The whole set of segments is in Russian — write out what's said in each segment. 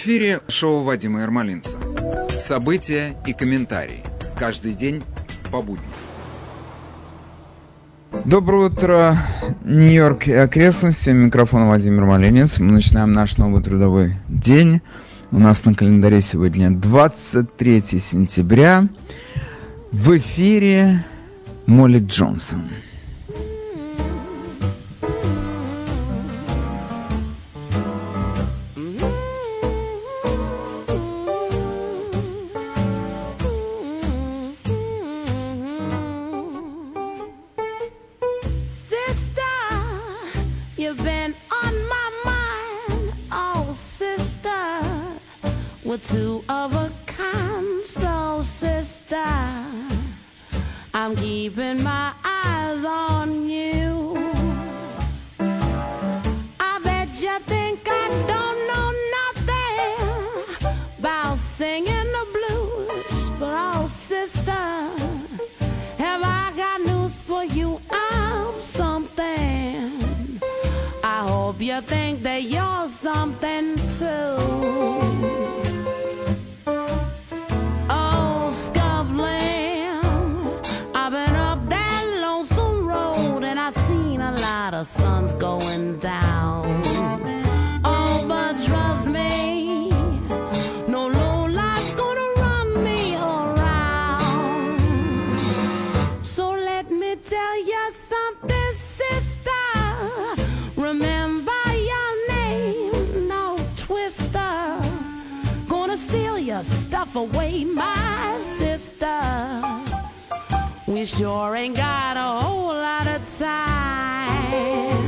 Эфире шоу Вадима Ермолинца. События и комментарии. Каждый день по будням. Доброе утро, Нью-Йорк и окрестности. Микрофон Владимир Малинец. Мы начинаем наш новый трудовой день. У нас на календаре сегодня 23 сентября. В эфире Молли Джонсон. sky, the sun's going down. Oh, but trust me, no low life's gonna run me around. So let me tell you something, sister. Remember your name, no twister. Gonna steal your stuff away, my sister. We sure ain't got a whole lot of time man.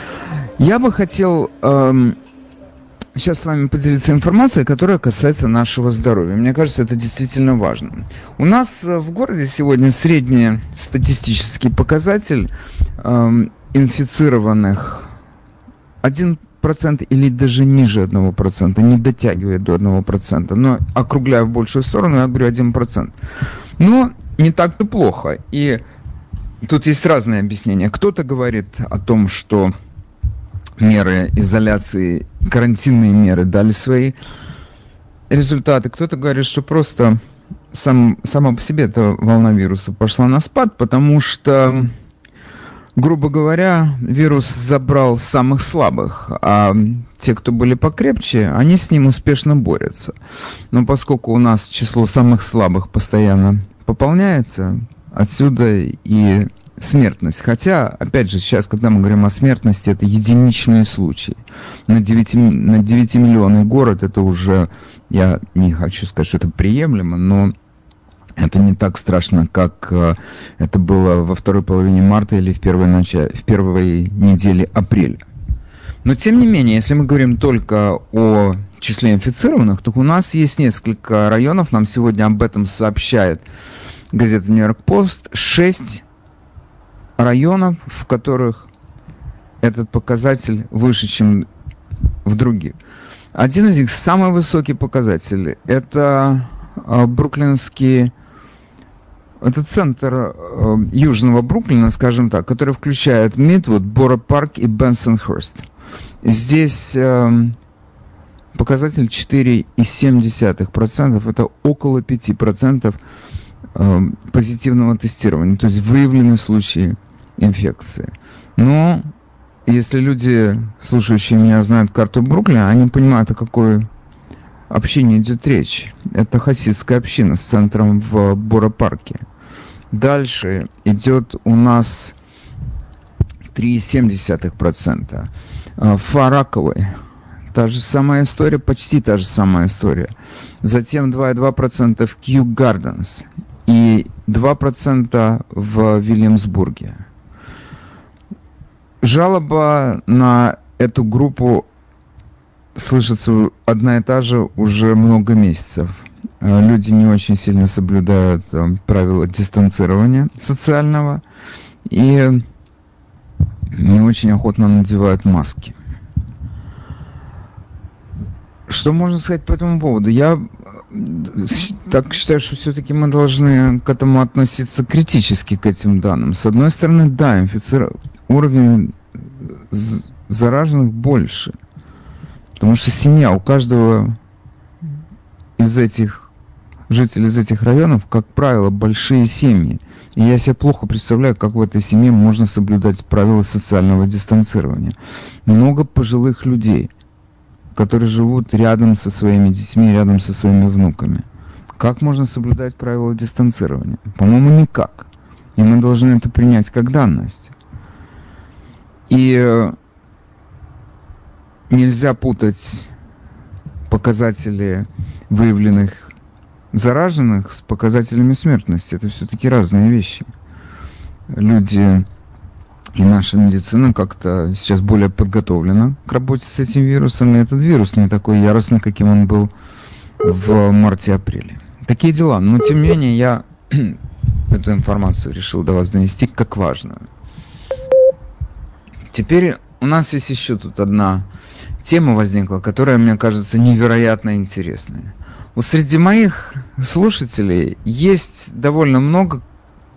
Я бы хотел эм, сейчас с вами поделиться информацией, которая касается нашего здоровья. Мне кажется, это действительно важно. У нас э, в городе сегодня средний статистический показатель эм, инфицированных 1 процент или даже ниже одного процента, не дотягивает до одного процента, но округляя в большую сторону, я говорю один процент. Но не так-то плохо. И тут есть разные объяснения. Кто-то говорит о том, что меры изоляции, карантинные меры дали свои результаты. Кто-то говорит, что просто сам, сама по себе эта волна вируса пошла на спад, потому что грубо говоря, вирус забрал самых слабых, а те, кто были покрепче, они с ним успешно борются. Но поскольку у нас число самых слабых постоянно пополняется, отсюда и смертность. Хотя, опять же, сейчас, когда мы говорим о смертности, это единичные случаи. На 9, на 9 миллионный город это уже, я не хочу сказать, что это приемлемо, но это не так страшно, как э, это было во второй половине марта или в первой, начале, в первой неделе апреля. Но тем не менее, если мы говорим только о числе инфицированных, то у нас есть несколько районов, нам сегодня об этом сообщает газета «Нью-Йорк Пост», шесть районов, в которых этот показатель выше, чем в других. Один из них, самый высокий показатель, это а, бруклинский, это центр э, южного Бруклина, скажем так, который включает Мидвуд, Бора Парк и Бенсонхерст. Здесь э, показатель 4,7%, это около 5% э, позитивного тестирования, то есть выявлены случаи инфекции. Но если люди, слушающие меня, знают карту Бруклина, они понимают, о какой общине идет речь. Это хасидская община с центром в Бора-парке. Дальше идет у нас 3,7%. В Фараковой та же самая история, почти та же самая история. Затем 2,2% в Кью Гарденс и 2% в Вильямсбурге. Жалоба на эту группу слышится одна и та же уже много месяцев. Э, люди не очень сильно соблюдают э, правила дистанцирования социального и не очень охотно надевают маски. Что можно сказать по этому поводу? Я э, так считаю, что все-таки мы должны к этому относиться критически, к этим данным. С одной стороны, да, инфицир... уровень зараженных больше. Потому что семья у каждого из этих жителей из этих районов, как правило, большие семьи. И я себе плохо представляю, как в этой семье можно соблюдать правила социального дистанцирования. Много пожилых людей, которые живут рядом со своими детьми, рядом со своими внуками. Как можно соблюдать правила дистанцирования? По-моему, никак. И мы должны это принять как данность. И э, нельзя путать показатели выявленных зараженных с показателями смертности. Это все-таки разные вещи. Люди и наша медицина как-то сейчас более подготовлена к работе с этим вирусом. И этот вирус не такой яростный, каким он был в марте-апреле. Такие дела. Но тем не менее я эту информацию решил до вас донести как важную. Теперь у нас есть еще тут одна тема возникла, которая, мне кажется, невероятно интересная. Вот среди моих слушателей есть довольно много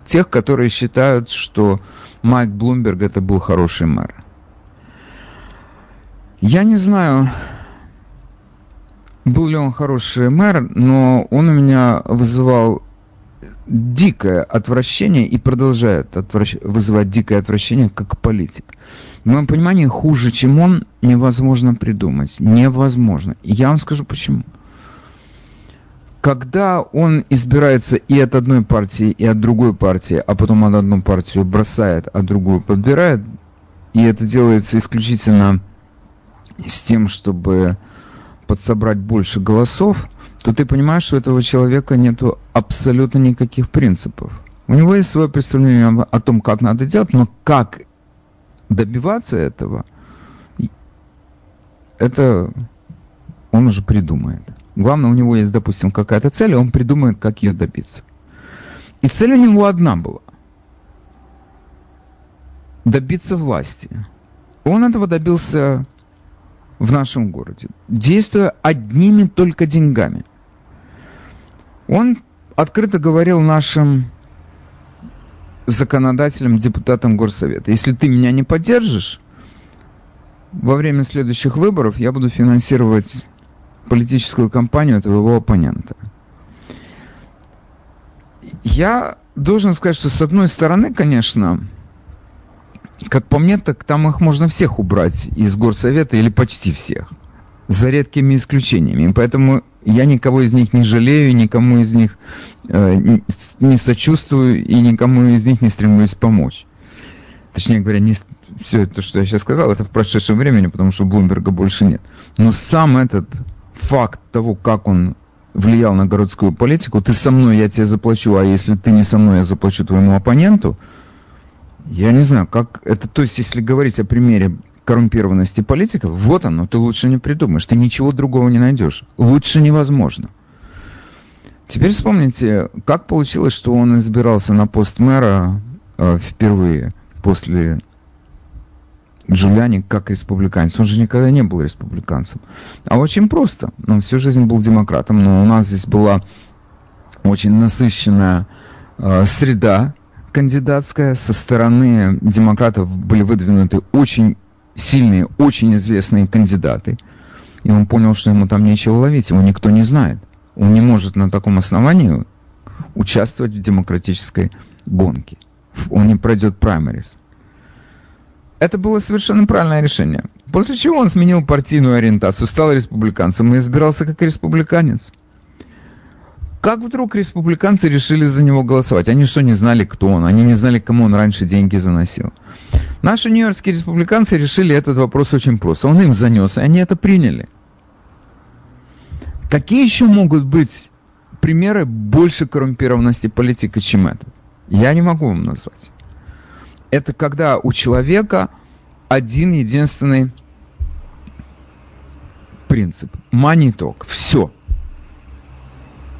тех, которые считают, что Майк Блумберг это был хороший мэр. Я не знаю, был ли он хороший мэр, но он у меня вызывал дикое отвращение и продолжает отвращ... вызывать дикое отвращение как политик. В моем понимании, хуже, чем он, невозможно придумать. Невозможно. Я вам скажу почему. Когда он избирается и от одной партии, и от другой партии, а потом от одну партию бросает, а другую подбирает, и это делается исключительно с тем, чтобы подсобрать больше голосов, то ты понимаешь, что у этого человека нет абсолютно никаких принципов. У него есть свое представление о том, как надо делать, но как добиваться этого, это он уже придумает. Главное, у него есть, допустим, какая-то цель, и он придумает, как ее добиться. И цель у него одна была. Добиться власти. Он этого добился в нашем городе, действуя одними только деньгами. Он открыто говорил нашим законодателем, депутатом Горсовета. Если ты меня не поддержишь, во время следующих выборов я буду финансировать политическую кампанию твоего оппонента. Я должен сказать, что с одной стороны, конечно, как по мне, так там их можно всех убрать из горсовета или почти всех, за редкими исключениями. Поэтому я никого из них не жалею, никому из них не сочувствую и никому из них не стремлюсь помочь. Точнее говоря, не, все это, что я сейчас сказал, это в прошедшем времени, потому что Блумберга больше нет. Но сам этот факт того, как он влиял на городскую политику, ты со мной, я тебе заплачу, а если ты не со мной, я заплачу твоему оппоненту, я не знаю, как это, то есть, если говорить о примере коррумпированности политиков, вот оно, ты лучше не придумаешь, ты ничего другого не найдешь. Лучше невозможно. Теперь вспомните, как получилось, что он избирался на пост мэра э, впервые после Джулиани как республиканец. Он же никогда не был республиканцем. А очень просто. Он всю жизнь был демократом, но у нас здесь была очень насыщенная э, среда кандидатская. Со стороны демократов были выдвинуты очень сильные, очень известные кандидаты. И он понял, что ему там нечего ловить, его никто не знает. Он не может на таком основании участвовать в демократической гонке. Он не пройдет праймерис. Это было совершенно правильное решение. После чего он сменил партийную ориентацию, стал республиканцем и избирался как республиканец. Как вдруг республиканцы решили за него голосовать? Они что, не знали, кто он? Они не знали, кому он раньше деньги заносил. Наши нью-йоркские республиканцы решили этот вопрос очень просто. Он им занес, и они это приняли. Какие еще могут быть примеры больше коррумпированности политика, чем этот? Я не могу вам назвать. Это когда у человека один единственный принцип. Talk. Все.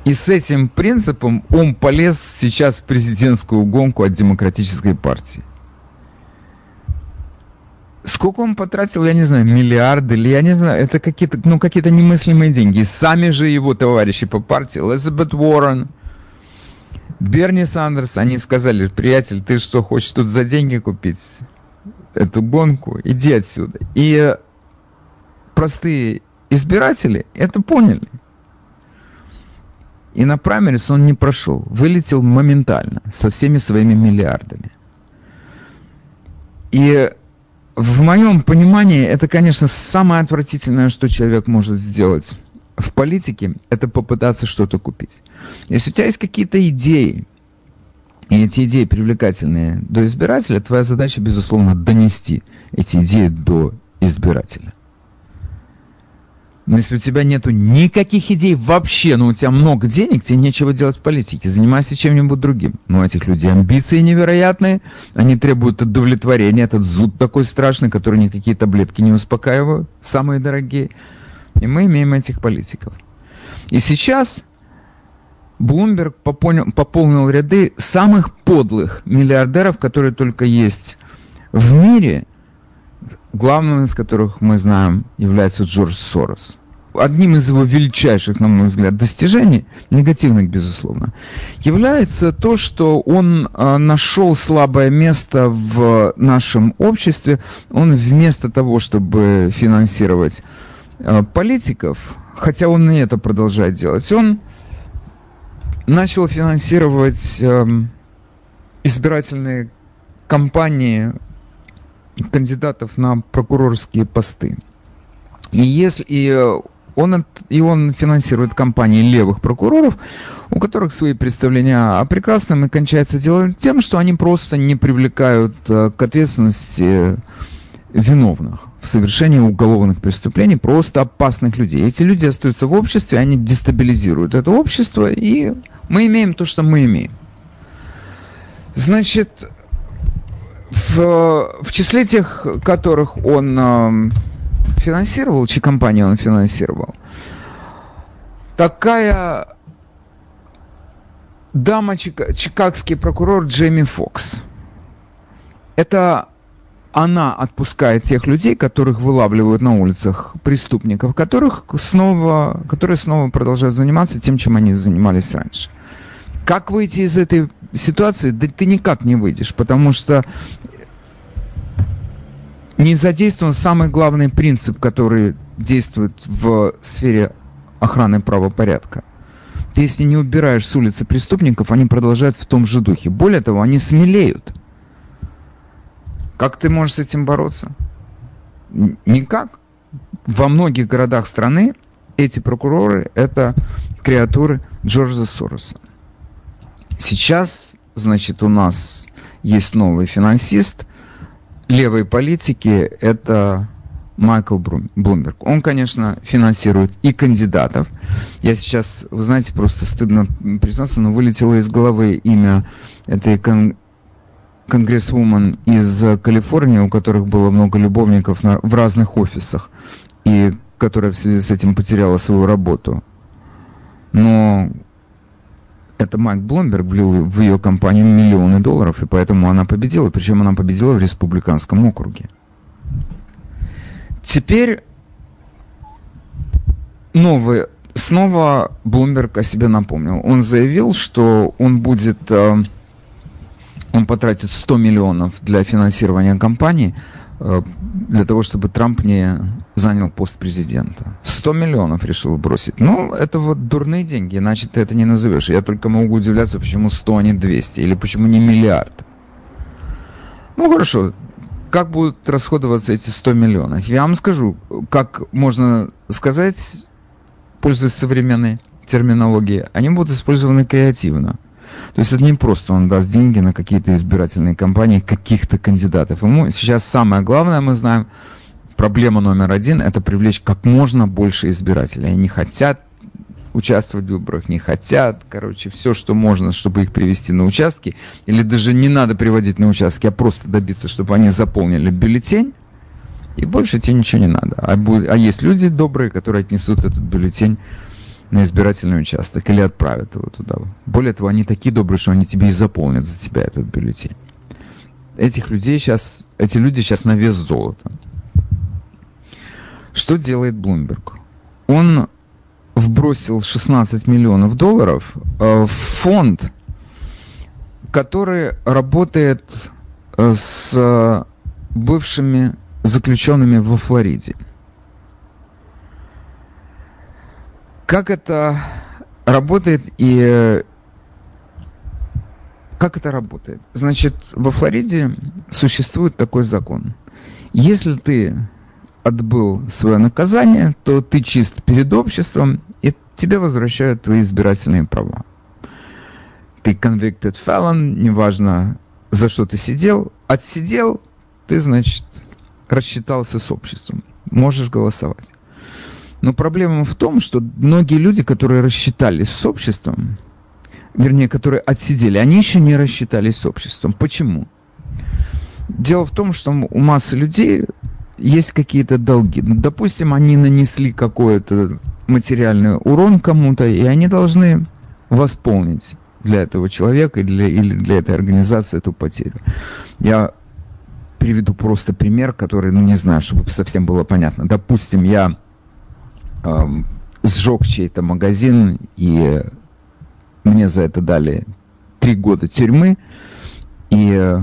И с этим принципом он полез сейчас в президентскую гонку от демократической партии. Сколько он потратил, я не знаю, миллиарды или я не знаю, это какие-то, ну, какие-то немыслимые деньги. И сами же его товарищи по партии, Элизабет Уоррен, Берни Сандерс, они сказали, приятель, ты что, хочешь тут за деньги купить эту гонку? Иди отсюда. И простые избиратели это поняли. И на праймерис он не прошел. Вылетел моментально, со всеми своими миллиардами. И в моем понимании, это, конечно, самое отвратительное, что человек может сделать в политике, это попытаться что-то купить. Если у тебя есть какие-то идеи, и эти идеи привлекательные до избирателя, твоя задача, безусловно, донести эти идеи до избирателя. Но если у тебя нету никаких идей вообще, но у тебя много денег, тебе нечего делать в политике, занимайся чем-нибудь другим. Но у этих людей амбиции невероятные, они требуют удовлетворения, этот зуд такой страшный, который никакие таблетки не успокаивают, самые дорогие. И мы имеем этих политиков. И сейчас Блумберг пополнил ряды самых подлых миллиардеров, которые только есть в мире – главным из которых мы знаем является Джордж Сорос. Одним из его величайших, на мой взгляд, достижений, негативных, безусловно, является то, что он э, нашел слабое место в нашем обществе. Он вместо того, чтобы финансировать э, политиков, хотя он и это продолжает делать, он начал финансировать э, избирательные кампании кандидатов на прокурорские посты. И если и э, он, и он финансирует компании левых прокуроров, у которых свои представления о прекрасном, и кончается дело тем, что они просто не привлекают э, к ответственности виновных в совершении уголовных преступлений, просто опасных людей. Эти люди остаются в обществе, они дестабилизируют это общество, и мы имеем то, что мы имеем. Значит, в, в числе тех, которых он э, финансировал, чьи компании он финансировал, такая дама, чикагский прокурор Джейми Фокс. Это она отпускает тех людей, которых вылавливают на улицах преступников, которых снова, которые снова продолжают заниматься тем, чем они занимались раньше. Как выйти из этой ситуации? Да ты никак не выйдешь, потому что не задействован самый главный принцип, который действует в сфере охраны правопорядка. Ты если не убираешь с улицы преступников, они продолжают в том же духе. Более того, они смелеют. Как ты можешь с этим бороться? Никак. Во многих городах страны эти прокуроры – это креатуры Джорджа Сороса. Сейчас, значит, у нас есть новый финансист левой политики – это Майкл Блумберг. Он, конечно, финансирует и кандидатов. Я сейчас, вы знаете, просто стыдно признаться, но вылетело из головы имя этой кон- конгрессвумен из Калифорнии, у которых было много любовников на, в разных офисах, и которая в связи с этим потеряла свою работу. Но это Майк Бломберг влил в ее компанию миллионы долларов, и поэтому она победила. Причем она победила в республиканском округе. Теперь новый, снова Блумберг о себе напомнил. Он заявил, что он будет, э, он потратит 100 миллионов для финансирования кампании, э, для того, чтобы Трамп не занял пост президента. 100 миллионов решил бросить. Ну, это вот дурные деньги, иначе ты это не назовешь. Я только могу удивляться, почему 100, а не 200, или почему не миллиард. Ну, хорошо, как будут расходоваться эти 100 миллионов? Я вам скажу, как можно сказать, пользуясь современной терминологией, они будут использованы креативно. То есть это не просто он даст деньги на какие-то избирательные кампании каких-то кандидатов. Ему сейчас самое главное, мы знаем, проблема номер один – это привлечь как можно больше избирателей. Они хотят участвовать в выборах, не хотят, короче, все, что можно, чтобы их привести на участки, или даже не надо приводить на участки, а просто добиться, чтобы они заполнили бюллетень, и больше тебе ничего не надо. А, а есть люди добрые, которые отнесут этот бюллетень на избирательный участок или отправят его туда. Более того, они такие добрые, что они тебе и заполнят за тебя этот бюллетень. Этих людей сейчас, эти люди сейчас на вес золота. Что делает Блумберг? Он вбросил 16 миллионов долларов э, в фонд, который работает э, с бывшими заключенными во Флориде. Как это работает и как это работает? Значит, во Флориде существует такой закон. Если ты отбыл свое наказание, то ты чист перед обществом, и тебе возвращают твои избирательные права. Ты convicted felon, неважно, за что ты сидел, отсидел, ты, значит, рассчитался с обществом. Можешь голосовать. Но проблема в том, что многие люди, которые рассчитались с обществом, вернее, которые отсидели, они еще не рассчитались с обществом. Почему? Дело в том, что у массы людей есть какие-то долги. Ну, допустим, они нанесли какой-то материальный урон кому-то, и они должны восполнить для этого человека для, или для этой организации эту потерю. Я приведу просто пример, который, ну не знаю, чтобы совсем было понятно. Допустим, я сжег чей-то магазин, и мне за это дали три года тюрьмы, и,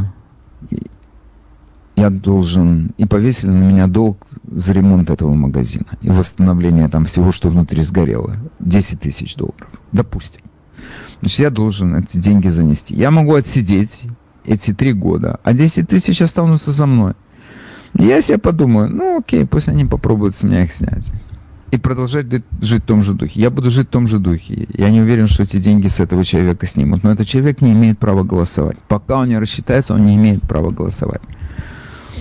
я должен, и повесили на меня долг за ремонт этого магазина и восстановление там всего, что внутри сгорело. 10 тысяч долларов, допустим. Значит, я должен эти деньги занести. Я могу отсидеть эти три года, а 10 тысяч останутся за мной. я себе подумаю, ну окей, пусть они попробуют с меня их снять. И продолжать жить в том же духе. Я буду жить в том же духе. Я не уверен, что эти деньги с этого человека снимут. Но этот человек не имеет права голосовать. Пока он не рассчитается, он не имеет права голосовать.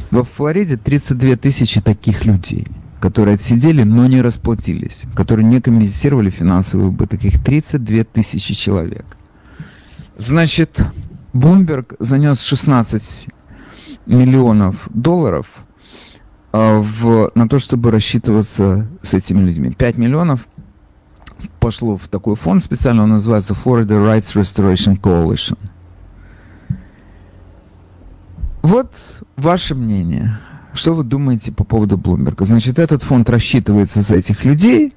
Во Флориде 32 тысячи таких людей, которые отсидели, но не расплатились, которые не компенсировали финансовый убыток. Их 32 тысячи человек. Значит, Блумберг занес 16 миллионов долларов в, на то, чтобы рассчитываться с этими людьми. 5 миллионов пошло в такой фонд специально, он называется Florida Rights Restoration Coalition. Вот ваше мнение. Что вы думаете по поводу Блумберга? Значит, этот фонд рассчитывается за этих людей,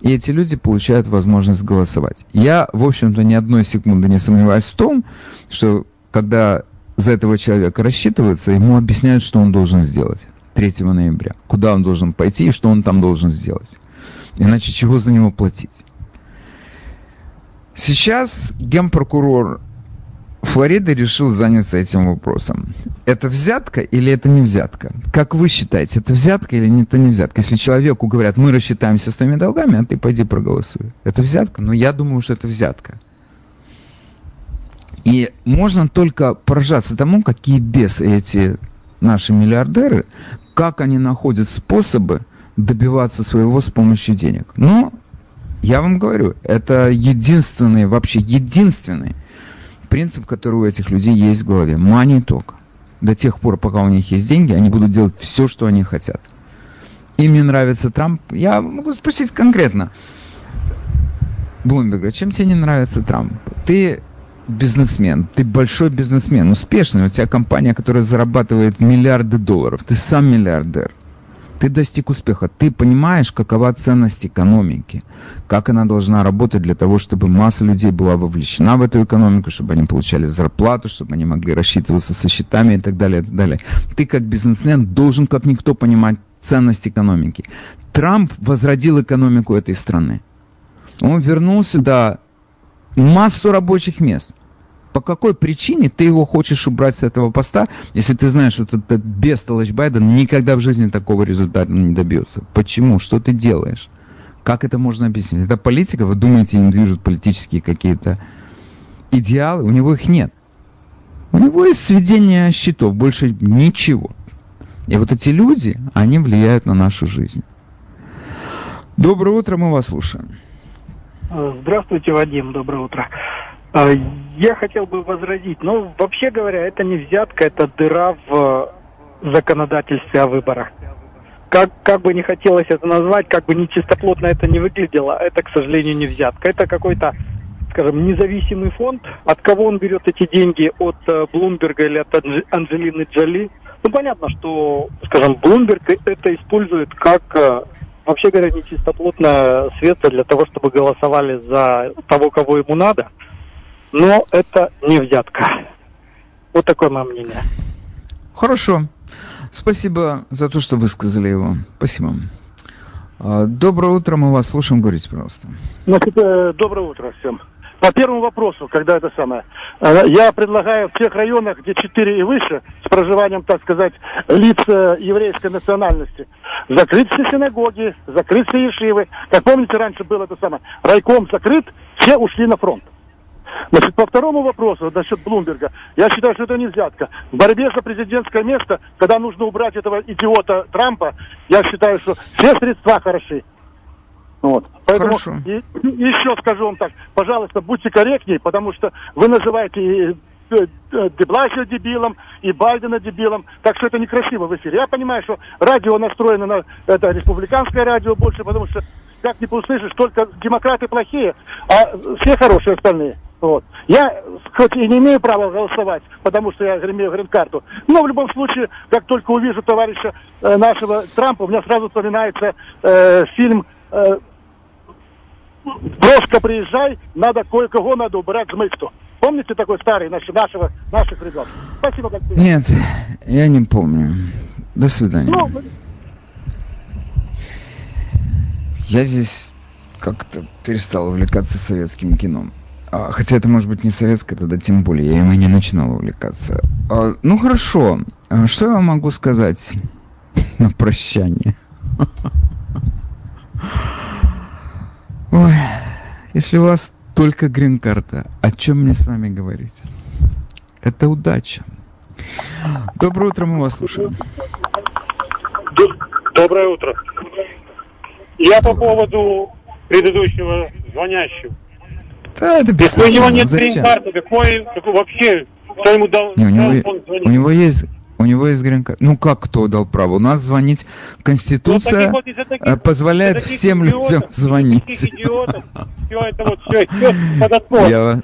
и эти люди получают возможность голосовать. Я, в общем-то, ни одной секунды не сомневаюсь в том, что когда за этого человека рассчитываются, ему объясняют, что он должен сделать 3 ноября, куда он должен пойти и что он там должен сделать. Иначе чего за него платить? Сейчас генпрокурор Флорида решил заняться этим вопросом. Это взятка или это не взятка? Как вы считаете, это взятка или это не взятка? Если человеку говорят, мы рассчитаемся с твоими долгами, а ты пойди проголосуй. Это взятка? Ну, я думаю, что это взятка. И можно только поражаться тому, какие бесы эти наши миллиардеры, как они находят способы добиваться своего с помощью денег. Но я вам говорю, это единственный, вообще единственный принцип, который у этих людей есть в голове. Money talk. До тех пор, пока у них есть деньги, они будут делать все, что они хотят. Им не нравится Трамп. Я могу спросить конкретно. Блумберга, чем тебе не нравится Трамп? Ты бизнесмен, ты большой бизнесмен, успешный, у тебя компания, которая зарабатывает миллиарды долларов, ты сам миллиардер. Ты достиг успеха, ты понимаешь, какова ценность экономики, как она должна работать для того, чтобы масса людей была вовлечена в эту экономику, чтобы они получали зарплату, чтобы они могли рассчитываться со счетами и так далее, и так далее. Ты как бизнесмен должен как никто понимать ценность экономики. Трамп возродил экономику этой страны. Он вернул сюда массу рабочих мест. По какой причине ты его хочешь убрать с этого поста, если ты знаешь, что этот, этот бестолочь Байден никогда в жизни такого результата не добьется? Почему? Что ты делаешь? Как это можно объяснить? Это политика? Вы думаете, им движут политические какие-то идеалы? У него их нет. У него есть сведение счетов, больше ничего. И вот эти люди, они влияют на нашу жизнь. Доброе утро, мы вас слушаем. Здравствуйте, Вадим, доброе утро. А, я хотел бы возразить, ну, вообще говоря, это не взятка, это дыра в законодательстве о выборах. Как, как бы не хотелось это назвать, как бы нечистоплотно это не выглядело, это, к сожалению, не взятка. Это какой-то, скажем, независимый фонд. От кого он берет эти деньги? От э, Блумберга или от Анджелины Джоли? Ну, понятно, что, скажем, Блумберг это использует как э, вообще говоря, нечистоплотное средство для того, чтобы голосовали за того, кого ему надо. Но это не взятка. Вот такое мое мнение. Хорошо. Спасибо за то, что высказали его. Спасибо. А, доброе утро, мы вас слушаем. Говорите, пожалуйста. Значит, э, доброе утро всем. По первому вопросу, когда это самое, э, я предлагаю в тех районах, где 4 и выше, с проживанием, так сказать, лиц э, еврейской национальности, закрыть все синагоги, закрыть все ешивы. Как помните, раньше было это самое, райком закрыт, все ушли на фронт. Значит, по второму вопросу насчет Блумберга, я считаю, что это не взятка. В борьбе за президентское место, когда нужно убрать этого идиота Трампа, я считаю, что все средства хороши. Вот. Поэтому Хорошо. И, и еще скажу вам так, пожалуйста, будьте корректнее, потому что вы называете и, э, э, Дебласио дебилом и Байдена дебилом, так что это некрасиво в эфире. Я понимаю, что радио настроено на это республиканское радио больше, потому что как не услышишь, только демократы плохие, а все хорошие остальные. Вот. Я хоть и не имею права голосовать, потому что я имею грин-карту, но в любом случае, как только увижу товарища э, нашего Трампа, у меня сразу вспоминается э, фильм Брошка, приезжай, надо кое-кого надо убрать с мыкту. Помните такой старый наш, нашего, наших ребят? Спасибо большое. Нет, я не помню. До свидания. Ну, Я здесь как-то перестал увлекаться советским кино. А, хотя это может быть не советское, тогда тем более. Я им и не начинал увлекаться. А, ну хорошо. А, что я вам могу сказать на прощание? Ой, если у вас только грин-карта, о чем мне с вами говорить? Это удача. Доброе утро, мы вас слушаем. Доброе утро. Я по поводу предыдущего звонящего. Да, это Если у него нет грин-карты, какой, какой вообще, кто ему дал, Не, у него, у него есть у него есть грин-карта. Ну как кто дал право? У нас звонить Ну, Конституция таких вот таких- э, позволяет из-за таких всем идиотов, людям звонить. идиотов, все это вот, все, все под. Я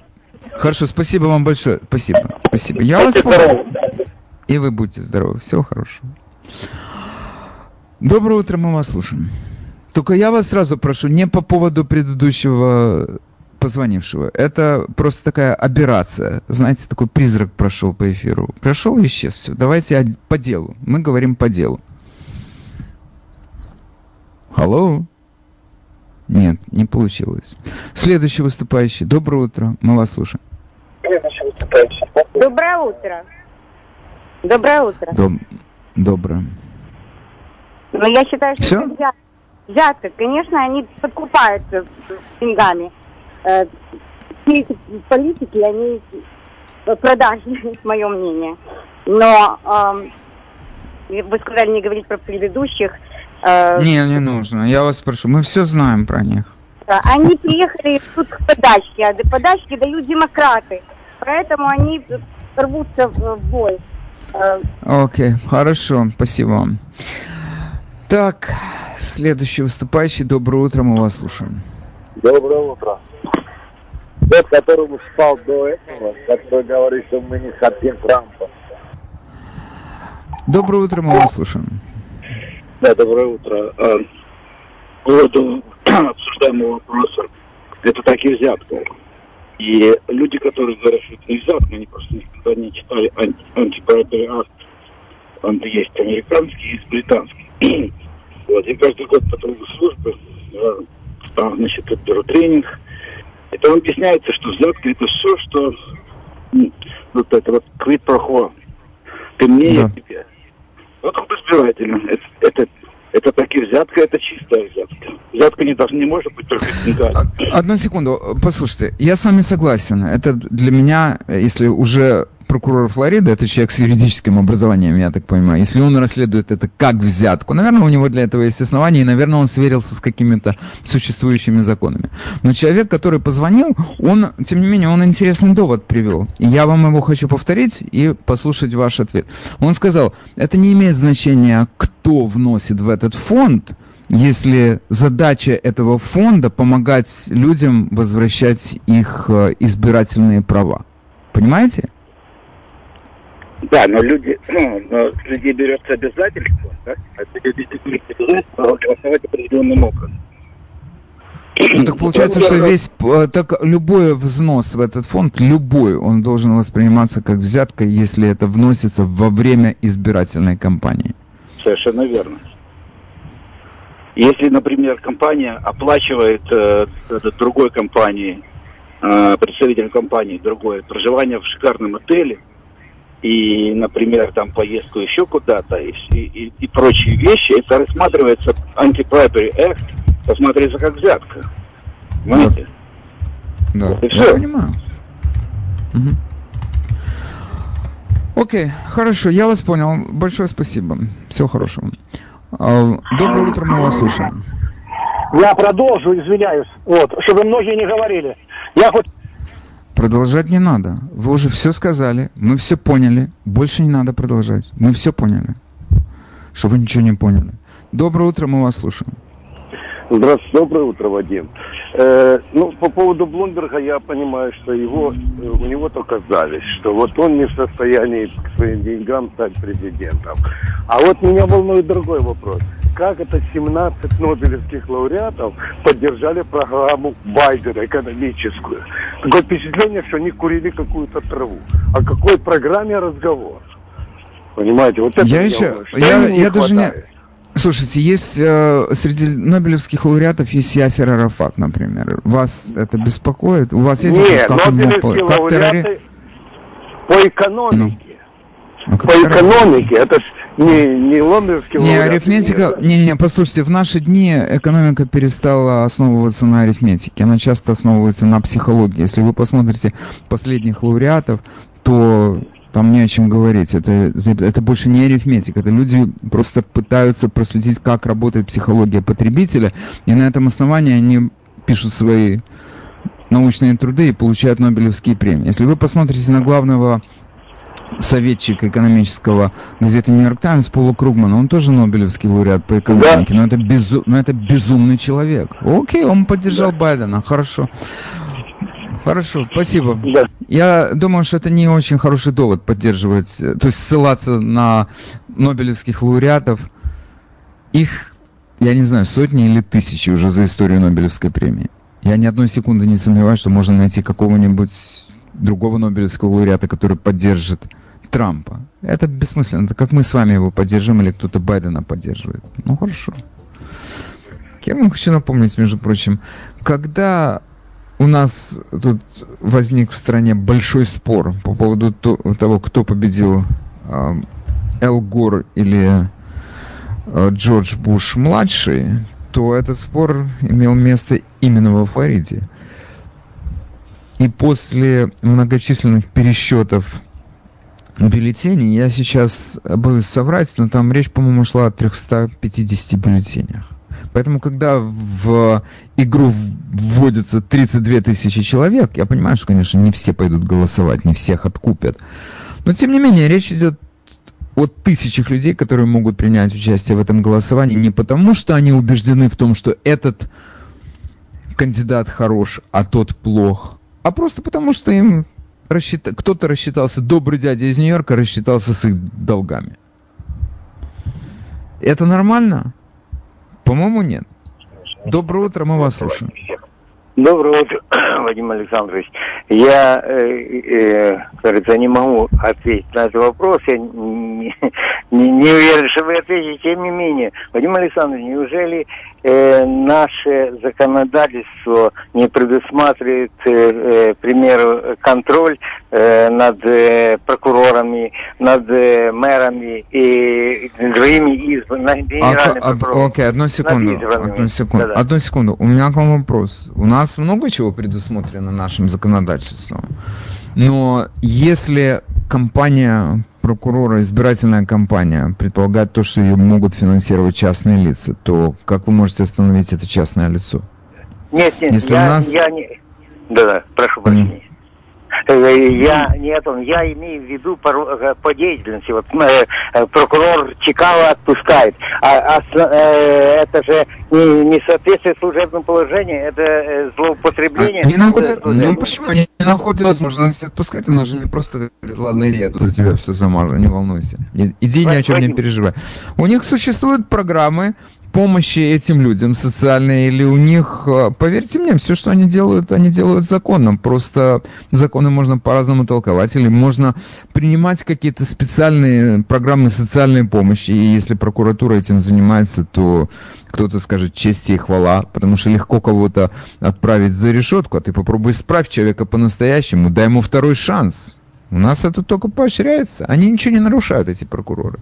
Хорошо, спасибо вам большое. Спасибо. Спасибо. Я вас понял. И вы будьте здоровы. Всего хорошего. Доброе утро, мы вас слушаем. Только я вас сразу прошу, не по поводу предыдущего позвонившего. Это просто такая операция. Знаете, такой призрак прошел по эфиру. Прошел и исчез. Все. Давайте по делу. Мы говорим по делу. Алло? Нет, не получилось. Следующий выступающий. Доброе утро. Мы вас слушаем. Доброе утро. Доброе утро. Доб- Доброе. Но я считаю, что Всё? это взятка. Взятка. Конечно, они подкупаются деньгами. Э, Все эти политики, они продажные, мое мнение. Но эм, вы сказали не говорить про предыдущих. э, Не, не нужно. Я вас прошу. Мы все знаем про них. Они приехали тут к подачке, а подачки дают демократы. Поэтому они рвутся в бой. Э, Окей, okay, хорошо, спасибо вам. Так, следующий выступающий. Доброе утро, мы вас слушаем. Доброе утро. Тот, который спал до этого, который говорит, что мы не хотим Трампа. Доброе утро, мы вас слушаем. Да, доброе утро. А, по поводу обсуждаемого вопроса, это так и взятка. И люди, которые говорят, что это не взятка, они просто никогда не читали анти антиправительный акт. Он есть американский, есть британский. вот, и каждый год по трудовой службе там, значит, тут беру тренинг, и там объясняется, что взятка это все, что вот это вот квит прохо. Ты мне, да. я тебе. Вот избирателю. Это, это, это таки взятка, это чистая взятка. Взятка не, должна, не может быть только деньгами. Одну секунду, послушайте, я с вами согласен. Это для меня, если уже прокурор Флориды, это человек с юридическим образованием, я так понимаю. Если он расследует это как взятку, наверное, у него для этого есть основания, и, наверное, он сверился с какими-то существующими законами. Но человек, который позвонил, он, тем не менее, он интересный довод привел. И я вам его хочу повторить и послушать ваш ответ. Он сказал, это не имеет значения, кто вносит в этот фонд, если задача этого фонда помогать людям возвращать их э, избирательные права. Понимаете? Да, но люди, ну, но людей берется обязательство, да? От людей берется обязательство голосовать определенным образом. Ну так получается, что весь, э, так любой взнос в этот фонд, любой, он должен восприниматься как взятка, если это вносится во время избирательной кампании. Совершенно верно. Если, например, компания оплачивает э, другой компании, э, представитель компании другой, проживание в шикарном отеле, и, например, там поездку еще куда-то и, и, и прочие вещи, это рассматривается антиправительный акт, рассматривается как взятка. Понимаете? Да, вот и все. я понимаю. Угу. Окей, хорошо, я вас понял. Большое спасибо. Всего хорошего. А, доброе утро, мы вас слушаем. Я продолжу, извиняюсь, вот, чтобы многие не говорили. Я хоть Продолжать не надо. Вы уже все сказали, мы все поняли. Больше не надо продолжать. Мы все поняли. Что вы ничего не поняли. Доброе утро, мы вас слушаем. Здравствуйте, доброе утро, Вадим. Э, ну, по поводу Блумберга я понимаю, что его, э, у него только зависть, что вот он не в состоянии к своим деньгам стать президентом. А вот меня волнует другой вопрос как это 17 нобелевских лауреатов поддержали программу Байдена экономическую. Такое впечатление, что они курили какую-то траву. О какой программе разговор? Понимаете, вот это я еще, я, я даже не... Слушайте, есть э, среди нобелевских лауреатов есть Ясер Арафат, например. Вас это беспокоит? У вас есть Нет, вопрос, как нобелевские мог, лауреаты террори... по экономике. Ну. А по экономике, это ж не, не лондонский Не, арифметика, не, не, послушайте, в наши дни экономика перестала основываться на арифметике, она часто основывается на психологии. Если вы посмотрите последних лауреатов, то там не о чем говорить. Это, это, это больше не арифметика. Это люди просто пытаются проследить, как работает психология потребителя, и на этом основании они пишут свои научные труды и получают Нобелевские премии. Если вы посмотрите на главного советчик экономического газеты «Нью-Йорк Таймс» Пола Кругмана, он тоже Нобелевский лауреат по экономике, да. но, это безу... но это безумный человек. Окей, он поддержал да. Байдена, хорошо. Хорошо, спасибо. Да. Я думаю, что это не очень хороший довод поддерживать, то есть ссылаться на Нобелевских лауреатов. Их, я не знаю, сотни или тысячи уже за историю Нобелевской премии. Я ни одной секунды не сомневаюсь, что можно найти какого-нибудь другого Нобелевского лауреата, который поддержит Трампа. Это бессмысленно. Это как мы с вами его поддержим или кто-то Байдена поддерживает. Ну хорошо. Я вам хочу напомнить, между прочим, когда у нас тут возник в стране большой спор по поводу того, кто победил э, Эл Гор или э, Джордж Буш младший, то этот спор имел место именно во Флориде. И после многочисленных пересчетов бюллетеней, я сейчас боюсь соврать, но там речь, по-моему, шла о 350 бюллетенях. Поэтому, когда в игру вводится 32 тысячи человек, я понимаю, что, конечно, не все пойдут голосовать, не всех откупят. Но, тем не менее, речь идет о тысячах людей, которые могут принять участие в этом голосовании не потому, что они убеждены в том, что этот кандидат хорош, а тот плох, а просто потому, что им рассчит... кто-то рассчитался, добрый дядя из Нью-Йорка рассчитался с их долгами. Это нормально? По-моему, нет. Доброе утро, мы вас слушаем. Доброе утро, Вадим Александрович. Я, э, э, кажется, не могу ответить на этот вопрос. Я не, не, не уверен, что вы ответите. Тем не менее, Вадим Александрович, неужели э, наше законодательство не предусматривает, э, э, к примеру, контроль э, над э, прокурорами, над э, мэрами и другими избранными, а, а, Окей, одну секунду, одну секунду, одну секунду. У меня к вам вопрос. У нас много чего предусмотрено нашим законодательством. Но если компания прокурора, избирательная компания предполагает то, что ее могут финансировать частные лица, то как вы можете остановить это частное лицо? Нет, нет, Если я, нас... я не... Да, да, прошу прощения. Э, я не этом, я имею в виду по, э, по деятельности. Вот э, прокурор Чикаго отпускает, а, а это же не, не соответствие служебному положению, это злоупотребление. А, не находят, ну почему они не находят возможность отпускать? Она же не просто говорит, ладно, иди, я за тебя все замажу, не волнуйся. Иди, ни о чем не переживай. У них существуют программы, помощи этим людям социальной или у них, э, поверьте мне, все, что они делают, они делают законно. Просто законы можно по-разному толковать или можно принимать какие-то специальные программы социальной помощи. И если прокуратура этим занимается, то кто-то скажет честь и хвала, потому что легко кого-то отправить за решетку, а ты попробуй исправь человека по-настоящему, дай ему второй шанс. У нас это только поощряется. Они ничего не нарушают, эти прокуроры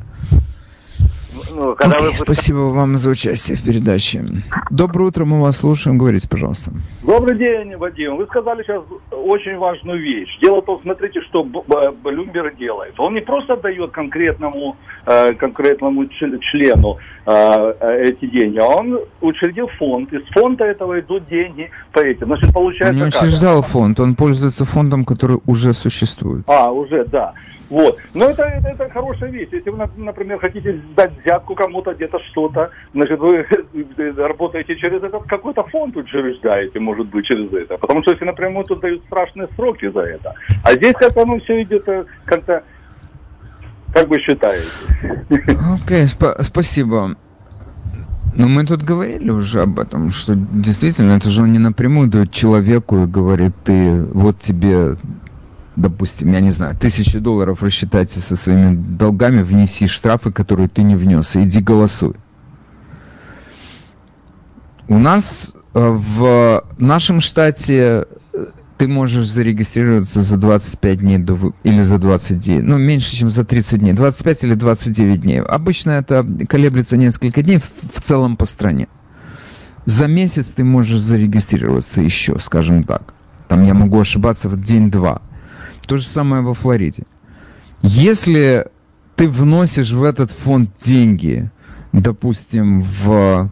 ну, когда okay, вы... Спасибо вам за участие в передаче. Доброе утро, мы вас слушаем. Говорите, пожалуйста. Добрый день, Вадим. Вы сказали сейчас очень важную вещь. Дело в том, смотрите, что Блюмберг делает. Он не просто дает конкретному, э, конкретному члену э, эти деньги, а он учредил фонд. Из фонда этого идут деньги по этим. Значит, получается Он не учреждал фонд, он пользуется фондом, который уже существует. А, уже, да. Вот. Но это, это, это хорошая вещь. Если вы, например, хотите дать взятку кому-то где-то что-то, значит, вы работаете через этот какой-то фонд учреждаете, может быть, через это. Потому что если напрямую, то дают страшные сроки за это. А здесь как-то оно все идет э, как-то, как вы считаете? Окей, okay, сп- спасибо. Но мы тут говорили уже об этом, что действительно это же он не напрямую дает человеку и говорит, ты вот тебе допустим, я не знаю, тысячи долларов рассчитайте со своими долгами, внеси штрафы, которые ты не внес, иди голосуй. У нас э, в нашем штате э, ты можешь зарегистрироваться за 25 дней до, или за 29, ну, меньше, чем за 30 дней, 25 или 29 дней. Обычно это колеблется несколько дней в, в целом по стране. За месяц ты можешь зарегистрироваться еще, скажем так. Там я могу ошибаться в день-два. То же самое во Флориде. Если ты вносишь в этот фонд деньги, допустим, в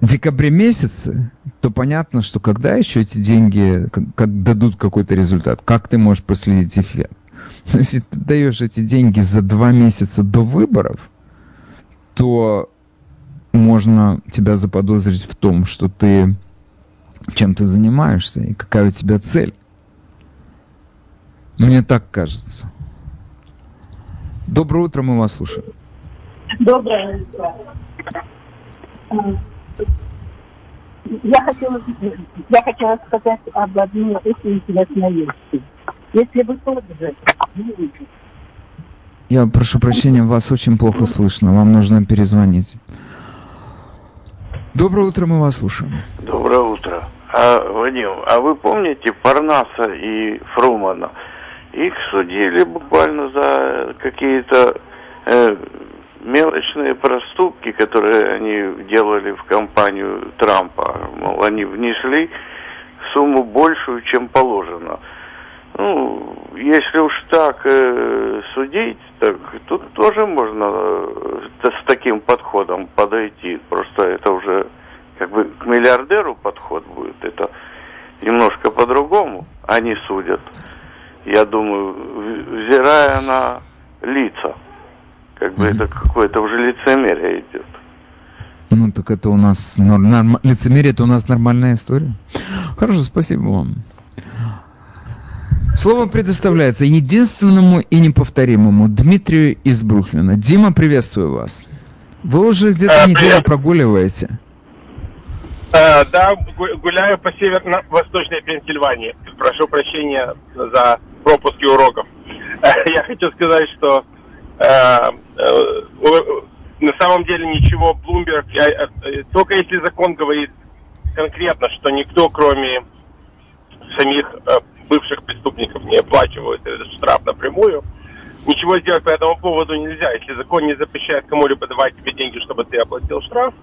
декабре месяце, то понятно, что когда еще эти деньги дадут какой-то результат, как ты можешь проследить эффект. Но если ты даешь эти деньги за два месяца до выборов, то можно тебя заподозрить в том, что ты чем ты занимаешься и какая у тебя цель. Мне так кажется. Доброе утро, мы вас слушаем. Доброе утро. Я хотела, я хотела сказать об одной очень интересной вещи. Если вы тоже я прошу прощения, вас очень плохо слышно. Вам нужно перезвонить. Доброе утро, мы вас слушаем. Доброе утро. А, Вадим, а вы помните Парнаса и Фрумана? Их судили буквально за какие-то э, мелочные проступки, которые они делали в кампанию Трампа. Мол, они внесли сумму большую, чем положено. Ну, если уж так э, судить, так тут тоже можно э, с таким подходом подойти. Просто это уже как бы к миллиардеру подход будет. Это немножко по-другому. Они судят, я думаю, взирая на лица. Как бы это какое-то уже лицемерие идет. Ну так это у нас нор- норм- лицемерие, это у нас нормальная история. Хорошо, спасибо вам. Слово предоставляется единственному и неповторимому Дмитрию из Брухлина. Дима, приветствую вас. Вы уже где-то А, неделю привет. прогуливаете. Э, да, гу- гуляю по северно-восточной Пенсильвании. Прошу прощения за пропуски уроков. Э, Я хочу сказать, что э, э, на самом деле ничего я- э, только если закон говорит конкретно, что никто, кроме самих э, бывших преступников, не оплачивает этот штраф напрямую, ничего сделать по этому поводу нельзя. Если закон не запрещает кому-либо давать тебе деньги, чтобы ты оплатил штраф,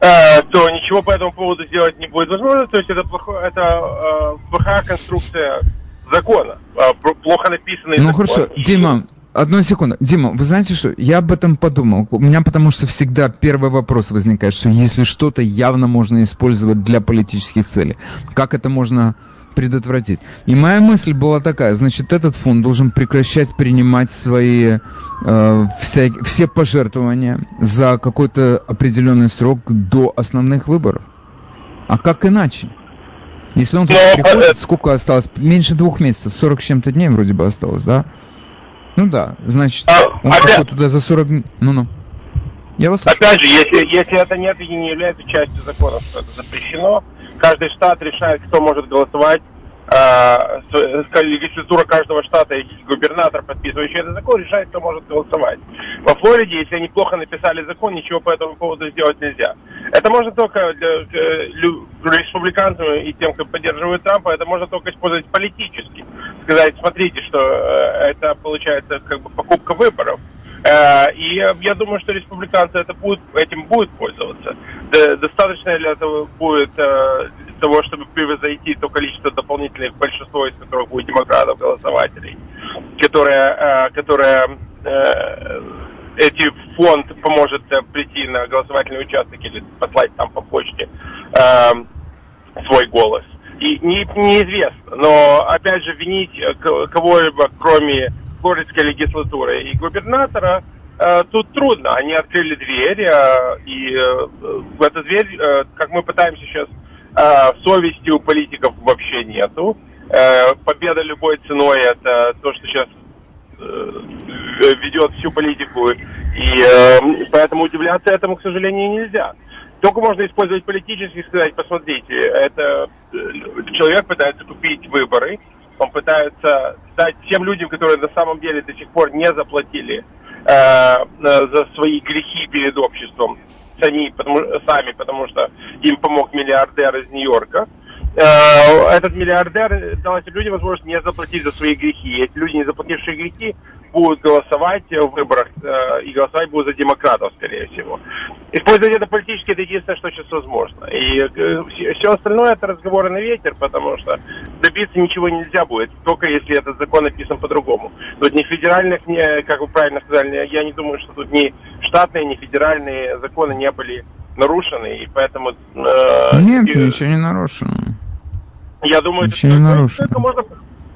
э, то ничего по этому поводу сделать не будет возможно. То есть это, плохо, это э, плохая конструкция закона, э, плохо написанный Ну закон. хорошо, Дима, одну секунду. Дима, вы знаете что? Я об этом подумал. У меня потому что всегда первый вопрос возникает, что если что-то явно можно использовать для политических целей, как это можно предотвратить? И моя мысль была такая, значит, этот фонд должен прекращать принимать свои э, вся- все пожертвования за какой-то определенный срок до основных выборов. А как иначе? Если он туда приходит, сколько осталось? Меньше двух месяцев, 40 с чем-то дней вроде бы осталось, да? Ну да, значит, он приходит туда за 40 дней. Ну-ну. Я вас слушаю. Опять же, если, если это нет и не является частью закона, что это запрещено, каждый штат решает, кто может голосовать. С- с- легислатура каждого штата и губернатор, подписывающий этот закон, решает, кто может голосовать. Во Флориде, если они плохо написали закон, ничего по этому поводу сделать нельзя. Это можно только для э, лю- республиканцам и тем, кто поддерживает Трампа, это можно только использовать политически. Сказать, смотрите, что э, это получается как бы покупка выборов. Э, И я- думаю, что республиканцы это будут, этим будут пользоваться. Достаточно для этого будет э, того, чтобы превзойти то количество дополнительных, большинство из которых будет демократов, голосователей, которые, э, которые эти фонд поможет прийти на голосовательный участок или послать там по почте свой голос. И не, неизвестно, но опять же винить кого-либо, кроме флоридской легислатуры и губернатора, э, тут трудно. Они открыли дверь, э, и э, в эту дверь, как мы пытаемся сейчас, совести у политиков вообще нету. Победа любой ценой это то, что сейчас ведет всю политику, и поэтому удивляться этому, к сожалению, нельзя. Только можно использовать политически и сказать, посмотрите, это человек пытается купить выборы, он пытается дать тем людям, которые на самом деле до сих пор не заплатили э, э, за свои грехи перед обществом, сами потому, сами, потому что им помог миллиардер из Нью-Йорка. Э, Этот миллиардер дал этим людям возможность не заплатить за свои грехи. Эти люди, не заплатившие грехи, будут голосовать в выборах, э, и голосовать будут за демократов, скорее всего. Использовать это политически, это единственное, что сейчас возможно. И все остальное это разговоры на ветер, потому что добиться ничего нельзя будет, только если этот закон написан по-другому. Тут ни федеральных, ни, как вы правильно сказали, я не думаю, что тут ни штатные, ни федеральные законы не были нарушены, и поэтому... э, Нет, и- ничего не нарушено. я думаю, это Ничего не только- нарушено. только можно,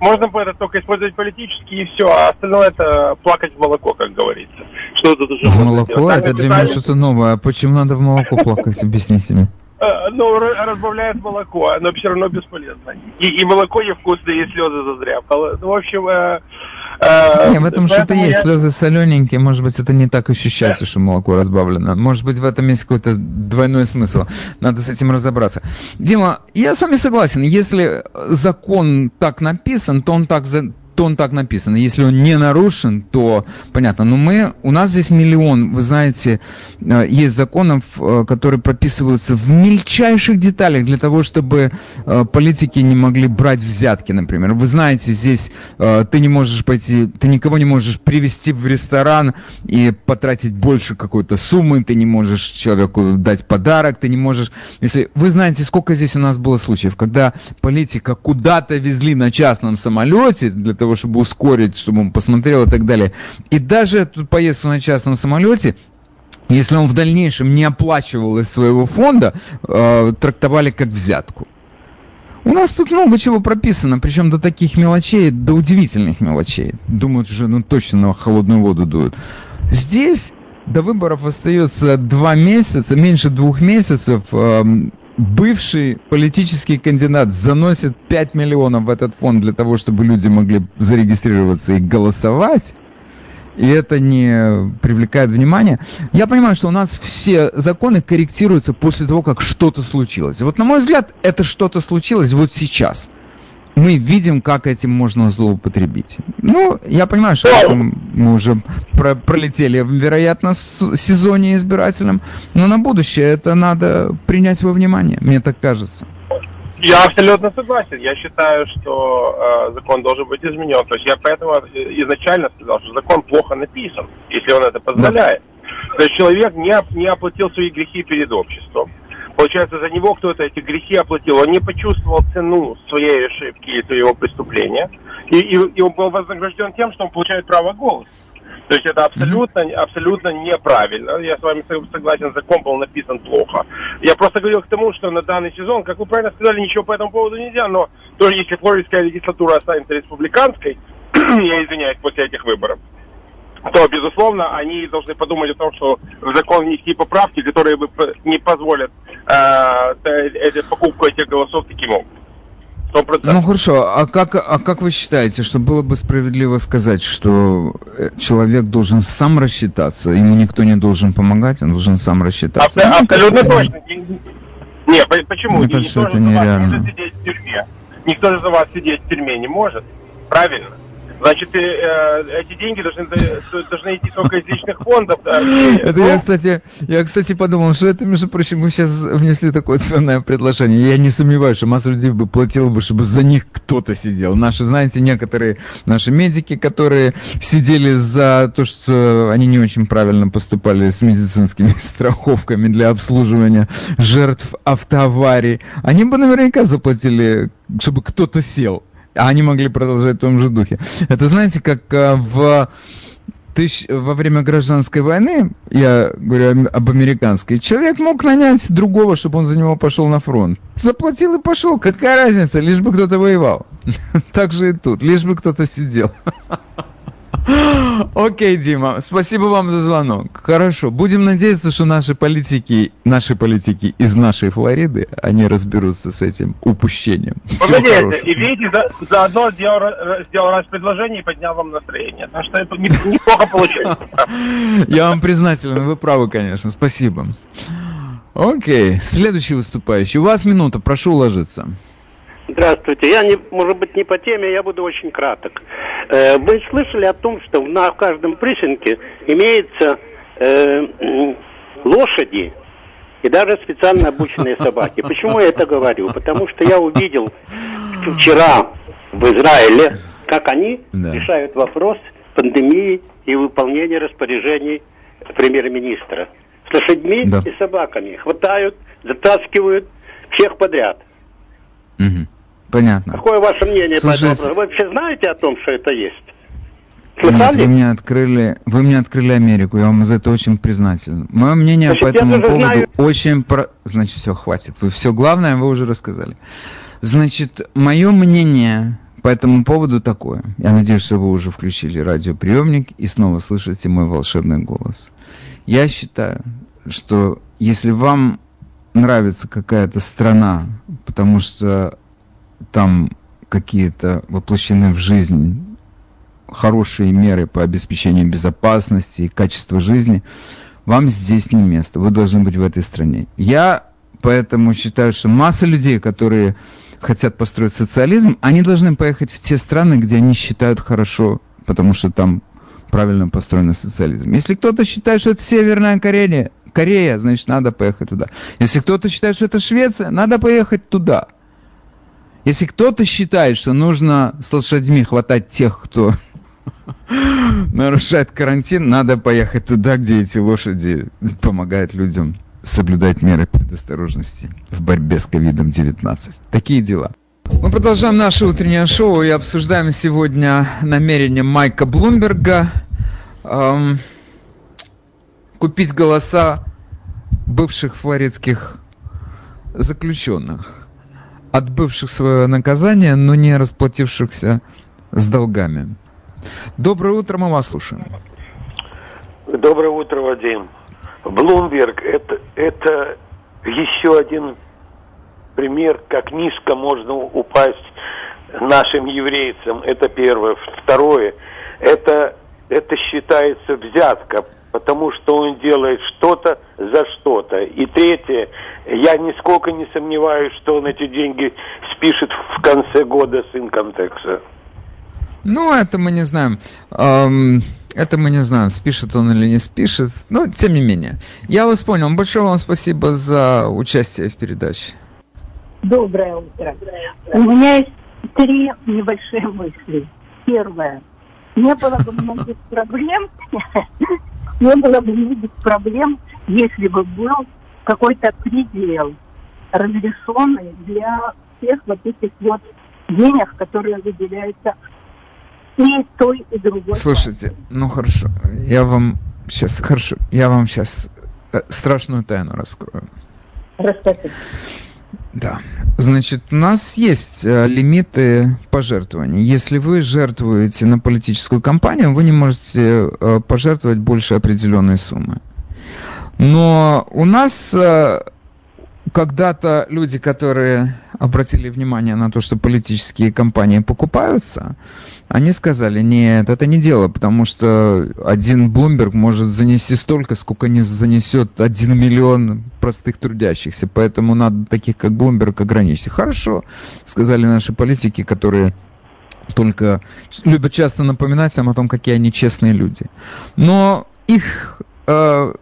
можно по- это только использовать политически и все, а остальное это плакать в молоко, как говорится. Что тут уже В молоко? Это для меня что-то новое. А почему надо в молоко плакать? Объясните мне. Э, Ну, разбавляет молоко, но все равно бесполезно. И, и молоко невкусное, и слезы зазря. Ну, в общем... э, э, Не, в этом что-то поэтому есть. я- Слезы солененькие, может быть, это не так ощущается, что молоко разбавлено. Может быть, в этом есть какой-то двойной смысл. Надо с этим разобраться. Дима, я с вами согласен. Если закон так написан, то он так за- то он так написан. Если он не нарушен, то понятно. Но мы, у нас здесь миллион, вы знаете, есть законов, э, которые прописываются в мельчайших деталях для того, чтобы э, политики не могли брать взятки, например. Вы знаете, здесь э, ты не можешь пойти, ты никого не можешь привести в ресторан и потратить больше какой-то суммы, ты не можешь человеку дать подарок, ты не можешь... Если вы знаете, сколько здесь у нас было случаев, когда политика куда-то везли на частном самолете для того, чтобы ускорить, чтобы он посмотрел и так далее. И даже эту поездку на частном самолете если он в дальнейшем не оплачивал из своего фонда, э, трактовали как взятку. У нас тут много чего прописано, причем до таких мелочей, до удивительных мелочей. Думают, что ну точно на холодную воду дуют. Здесь до выборов остается два месяца, меньше двух месяцев. Эм, бывший политический кандидат заносит 5 миллионов в этот фонд для того, чтобы люди могли зарегистрироваться и голосовать и это не привлекает внимания. Я понимаю, что у нас все законы корректируются после того, как что-то случилось. Вот на мой взгляд, это что-то случилось вот сейчас. Мы видим, как этим можно злоупотребить. Ну, я понимаю, что мы уже про пролетели, вероятно, с сезоне избирательном, но на будущее это надо принять во внимание, мне так кажется. Я абсолютно согласен. Я считаю, что э, закон должен быть изменен. То есть я поэтому изначально сказал, что закон плохо написан, если он это позволяет. Да. То есть человек не, не оплатил свои грехи перед обществом. Получается, за него кто-то эти грехи оплатил. Он не почувствовал цену своей ошибки и своего преступления. И, и, и он был вознагражден тем, что он получает право голоса. То есть это абсолютно, абсолютно неправильно. Я с вами согласен, закон был написан плохо. Я просто говорил к тому, что на данный сезон, как вы правильно сказали, ничего по этому поводу нельзя, но тоже если флоридская легислатура останется республиканской, я извиняюсь, после этих выборов, то, безусловно, они должны подумать о том, что в закон внести поправки, которые бы не позволят э, покупку этих голосов таким образом. 100%. Ну хорошо, а как, а как вы считаете, что было бы справедливо сказать, что э, человек должен сам рассчитаться, ему никто не должен помогать, он должен сам рассчитаться? Аб- абсолютно ну, точно. Не, почему? Мне кажется, никто это нереально. Никто же за вас сидеть в тюрьме не может. Правильно? Значит, э, эти деньги должны, должны идти только из личных фондов. Да. Это я, кстати, я, кстати, подумал, что это, между прочим, мы сейчас внесли такое ценное предложение. Я не сомневаюсь, что масса людей бы платила бы, чтобы за них кто-то сидел. Наши, знаете, некоторые наши медики, которые сидели за то, что они не очень правильно поступали с медицинскими страховками для обслуживания жертв автоаварий, они бы наверняка заплатили, чтобы кто-то сел. А они могли продолжать в том же духе. Это знаете, как а, в тысяч, во время гражданской войны, я говорю об американской, человек мог нанять другого, чтобы он за него пошел на фронт. Заплатил и пошел. Какая разница, лишь бы кто-то воевал. Так же и тут, лишь бы кто-то сидел. Окей, Дима, спасибо вам за звонок. Хорошо, будем надеяться, что наши политики, наши политики из нашей Флориды, они разберутся с этим упущением. Погодите, и видите, за, заодно сделал, сделал раз предложение и поднял вам настроение. Так что это неплохо получилось. Я вам признателен, вы правы, конечно, спасибо. Окей, следующий выступающий. У вас минута, прошу уложиться. Здравствуйте. Я, не, может быть, не по теме, я буду очень краток. Э, вы слышали о том, что на каждом прессинге имеется э, лошади и даже специально обученные собаки. Почему я это говорю? Потому что я увидел вчера в Израиле, как они да. решают вопрос пандемии и выполнения распоряжений премьер-министра. С лошадьми да. и собаками. Хватают, затаскивают всех подряд. Угу. Понятно. Какое ваше мнение Слушайте, по этому вопросу? Вы вообще знаете о том, что это есть? Слыхали? Нет, вы мне открыли, вы мне открыли Америку, я вам за это очень признателен. Мое мнение Значит, по этому поводу знаю... очень про... Значит, все, хватит. Вы все главное вы уже рассказали. Значит, мое мнение по этому поводу такое. Я надеюсь, что вы уже включили радиоприемник и снова слышите мой волшебный голос. Я считаю, что если вам нравится какая-то страна, потому что там какие-то воплощены в жизнь хорошие меры по обеспечению безопасности и качества жизни, вам здесь не место. Вы должны быть в этой стране. Я поэтому считаю, что масса людей, которые хотят построить социализм, они должны поехать в те страны, где они считают хорошо, потому что там правильно построен социализм. Если кто-то считает, что это Северная Корея, Корея, значит, надо поехать туда. Если кто-то считает, что это Швеция, надо поехать туда. Если кто-то считает, что нужно с лошадьми хватать тех, кто нарушает карантин, надо поехать туда, где эти лошади помогают людям соблюдать меры предосторожности в борьбе с ковидом-19. Такие дела. Мы продолжаем наше утреннее шоу и обсуждаем сегодня намерение Майка Блумберга эм, купить голоса бывших флоридских заключенных, отбывших свое наказание, но не расплатившихся с долгами. Доброе утро, мы вас слушаем. Доброе утро, Вадим. Блумберг это, это еще один пример, как низко можно упасть нашим еврейцам. Это первое. Второе, это, это считается взятка, потому что он делает что-то за что-то. И третье, я нисколько не сомневаюсь, что он эти деньги спишет в конце года с инкомтекса. Ну, это мы не знаем. Эм, это мы не знаем, спишет он или не спишет. Но, тем не менее. Я вас понял. Большое вам спасибо за участие в передаче. Доброе утро. У меня есть три небольшие мысли. Первое. Не было бы многих проблем, не было бы многих проблем, если бы был какой-то предел разрешенный для всех вот этих вот денег, которые выделяются и той, и другой. Слушайте, ну хорошо, я вам сейчас, хорошо, я вам сейчас э, страшную тайну раскрою. Расскажите. Да. Значит, у нас есть э, лимиты пожертвований. Если вы жертвуете на политическую кампанию, вы не можете э, пожертвовать больше определенной суммы. Но у нас э, когда-то люди, которые обратили внимание на то, что политические кампании покупаются, они сказали, нет, это не дело, потому что один Блумберг может занести столько, сколько не занесет один миллион простых трудящихся, поэтому надо таких, как Блумберг, ограничить. Хорошо, сказали наши политики, которые только любят часто напоминать нам о том, какие они честные люди. Но их э,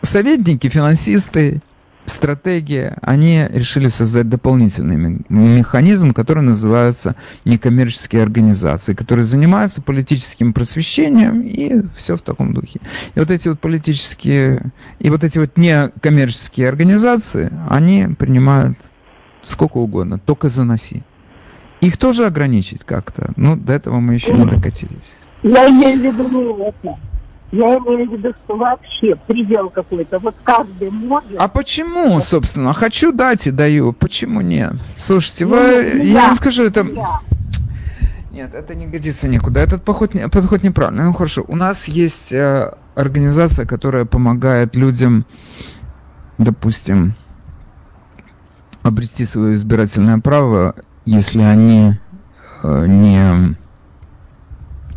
советники, финансисты, стратегия, они решили создать дополнительный механизм, который называется некоммерческие организации, которые занимаются политическим просвещением и все в таком духе. И вот эти вот политические, и вот эти вот некоммерческие организации, они принимают сколько угодно, только заноси. Их тоже ограничить как-то, но до этого мы еще не докатились. Я не это. Я имею в виду, что вообще предел какой-то. Вот каждый может. А почему, собственно? Хочу дать и даю. Почему нет? Слушайте, вы, Ну, я да, вам скажу, это... да. Нет, это не годится никуда. Этот подход, не- подход неправильный. Ну хорошо, у нас есть э, организация, которая помогает людям, допустим, обрести свое избирательное право, если они э, не,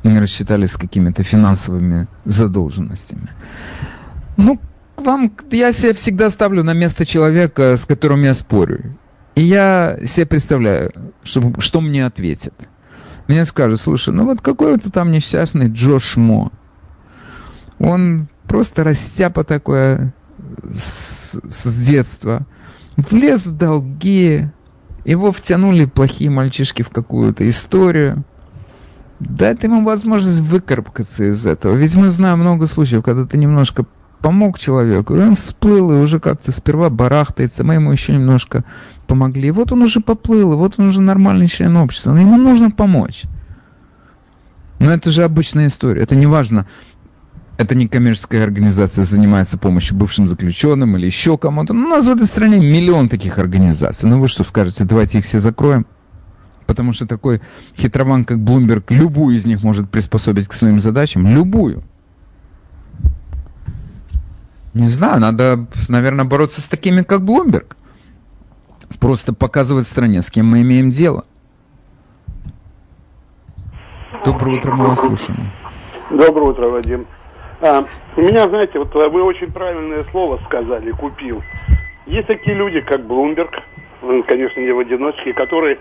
не рассчитались с какими-то финансовыми задолженностями. Ну, вам, я себя всегда ставлю на место человека, с которым я спорю. И я себе представляю, что, что мне ответят. Мне скажут, слушай, ну вот какой-то там несчастный Джош Мо. Он просто растяпа такое с, с детства. Влез в долги, его втянули плохие мальчишки в какую-то историю. Дать ему возможность выкарабкаться из этого. Ведь мы знаем много случаев, когда ты немножко помог человеку, и он всплыл, и уже как-то сперва барахтается, мы ему еще немножко помогли. Вот он уже поплыл, и вот он уже нормальный член общества, но ему нужно помочь. Но это же обычная история, это не важно, это не коммерческая организация занимается помощью бывшим заключенным или еще кому-то. У нас в этой стране миллион таких организаций. Ну вы что скажете, давайте их все закроем? Потому что такой хитрован, как Блумберг, любую из них может приспособить к своим задачам. Любую. Не знаю, надо, наверное, бороться с такими, как Блумберг. Просто показывать стране, с кем мы имеем дело. Доброе утро, мы вас слушаем. Доброе утро, Вадим. А, у меня, знаете, вот вы очень правильное слово сказали, купил. Есть такие люди, как Блумберг, он, конечно, не в одиночке, который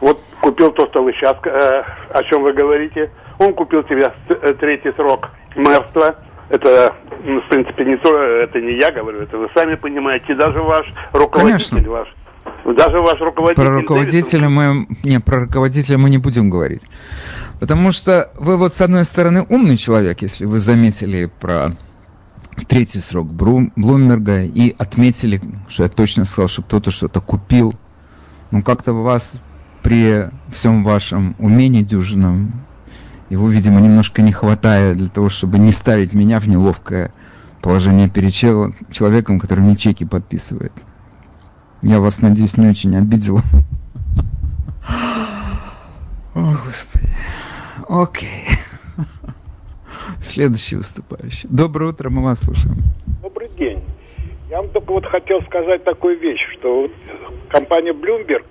вот купил то, что вы сейчас, э, о чем вы говорите. Он купил с- э, третий срок мэрства, это ну, в принципе, не то, это не я говорю, это вы сами понимаете, даже ваш руководитель, Конечно. ваш, даже ваш руководитель. Про руководителя мы... Не, про руководителя мы не будем говорить. Потому что вы вот с одной стороны умный человек, если вы заметили про третий срок Бру- Блумберга и отметили, что я точно сказал, что кто-то что-то купил. Ну как-то вас при всем вашем умении дюжинном, его, видимо, немножко не хватает для того, чтобы не ставить меня в неловкое положение перед чел- человеком, который мне чеки подписывает. Я вас, надеюсь, не очень обидел. О, Господи. Окей. Следующий выступающий. Доброе утро, мы вас слушаем. Добрый день. Я вам только вот хотел сказать такую вещь, что вот компания Bloomberg,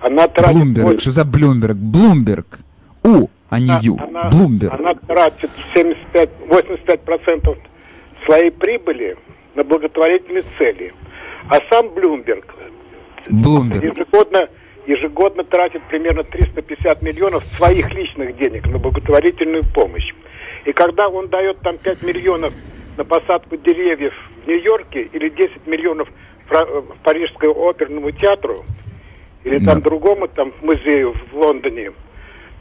она тратит... Блумберг. Что за Блумберг? Блумберг. У, а не Ю. она, Блумберг. она тратит 75, 85% своей прибыли на благотворительные цели. А сам Bloomberg Блумберг. ежегодно, ежегодно тратит примерно 350 миллионов своих личных денег на благотворительную помощь. И когда он дает там 5 миллионов на посадку деревьев в Нью-Йорке или 10 миллионов э, Парижскому оперному театру или там другому там музею в Лондоне,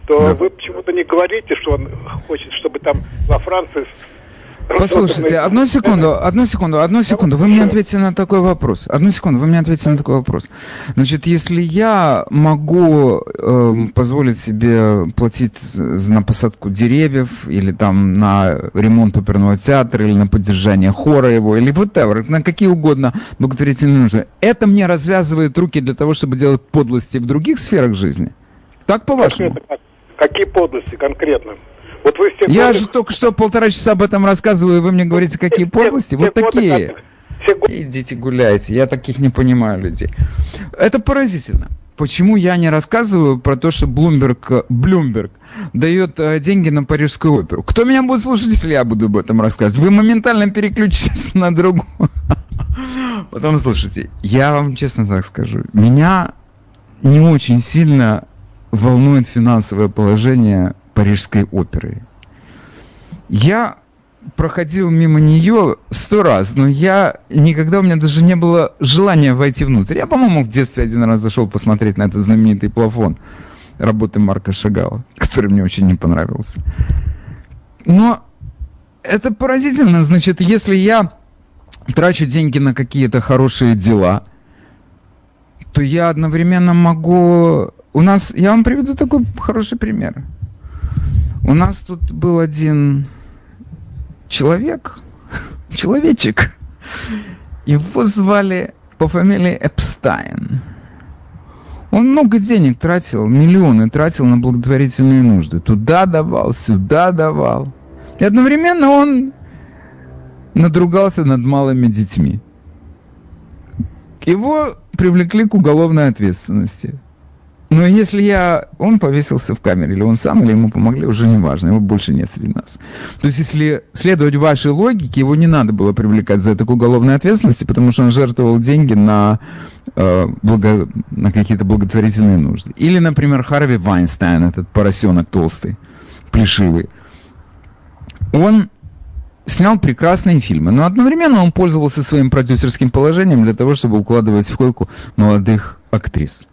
то вы почему-то не говорите, что он хочет, чтобы там во Франции Послушайте, одну секунду, одну секунду, одну секунду. Вы мне ответите на такой вопрос. Одну секунду, вы мне ответите на такой вопрос. Значит, если я могу эм, позволить себе платить на посадку деревьев, или там на ремонт оперного театра, или на поддержание хора его, или whatever, на какие угодно благотворительные нужды, это мне развязывает руки для того, чтобы делать подлости в других сферах жизни? Так по-вашему? Какие подлости конкретно? Вот вы все Я годы- же только что полтора часа об этом рассказываю, и вы мне говорите, какие подлости. Вот такие. Идите гуляйте, я таких не понимаю людей. Это поразительно. Почему я не рассказываю про то, что Блумберг, Блумберг дает э, деньги на Парижскую оперу? Кто меня будет слушать, если я буду об этом рассказывать? Вы моментально переключитесь на другую. Потом слушайте, я вам честно так скажу, меня не очень сильно волнует финансовое положение Парижской оперы. Я проходил мимо нее сто раз, но я никогда у меня даже не было желания войти внутрь. Я, по-моему, в детстве один раз зашел посмотреть на этот знаменитый плафон работы Марка Шагала, который мне очень не понравился. Но это поразительно. Значит, если я трачу деньги на какие-то хорошие дела, то я одновременно могу... У нас, я вам приведу такой хороший пример. У нас тут был один человек, человечек, его звали по фамилии Эпстайн. Он много денег тратил, миллионы тратил на благотворительные нужды. Туда давал, сюда давал. И одновременно он надругался над малыми детьми. Его привлекли к уголовной ответственности. Но если я... Он повесился в камере, или он сам, или ему помогли, уже не важно, его больше нет среди нас. То есть, если следовать вашей логике, его не надо было привлекать за это к уголовной ответственности, потому что он жертвовал деньги на, э, благо... на какие-то благотворительные нужды. Или, например, Харви Вайнстайн, этот поросенок толстый, плешивый. Он снял прекрасные фильмы, но одновременно он пользовался своим продюсерским положением для того, чтобы укладывать в койку молодых актрис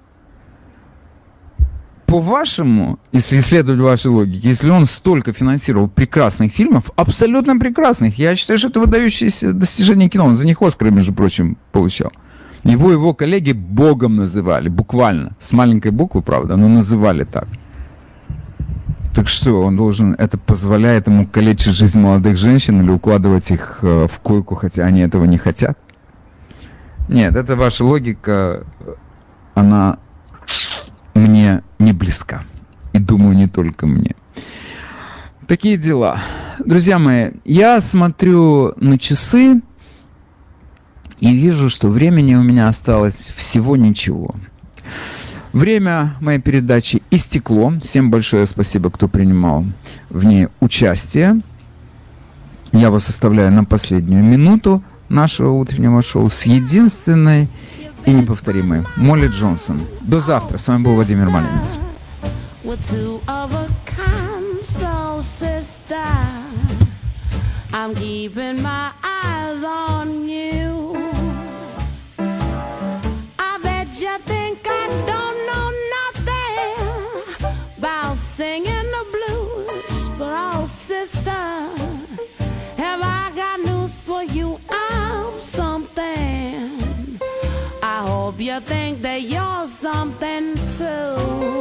по-вашему, если исследовать вашей логике, если он столько финансировал прекрасных фильмов, абсолютно прекрасных, я считаю, что это выдающееся достижение кино. Он за них Оскар, между прочим, получал. Его его коллеги богом называли, буквально. С маленькой буквы, правда, но называли так. Так что, он должен, это позволяет ему калечить жизнь молодых женщин или укладывать их э, в койку, хотя они этого не хотят? Нет, это ваша логика, она мне не близка. И думаю, не только мне. Такие дела. Друзья мои, я смотрю на часы и вижу, что времени у меня осталось всего ничего. Время моей передачи истекло. Всем большое спасибо, кто принимал в ней участие. Я вас оставляю на последнюю минуту нашего утреннего шоу с единственной и неповторимые. Молли Джонсон. До завтра. С вами был Владимир Малинец. I'm keeping my eyes on you. something to.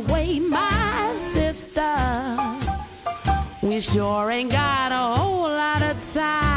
away, my sister. We sure ain't got a whole lot of time.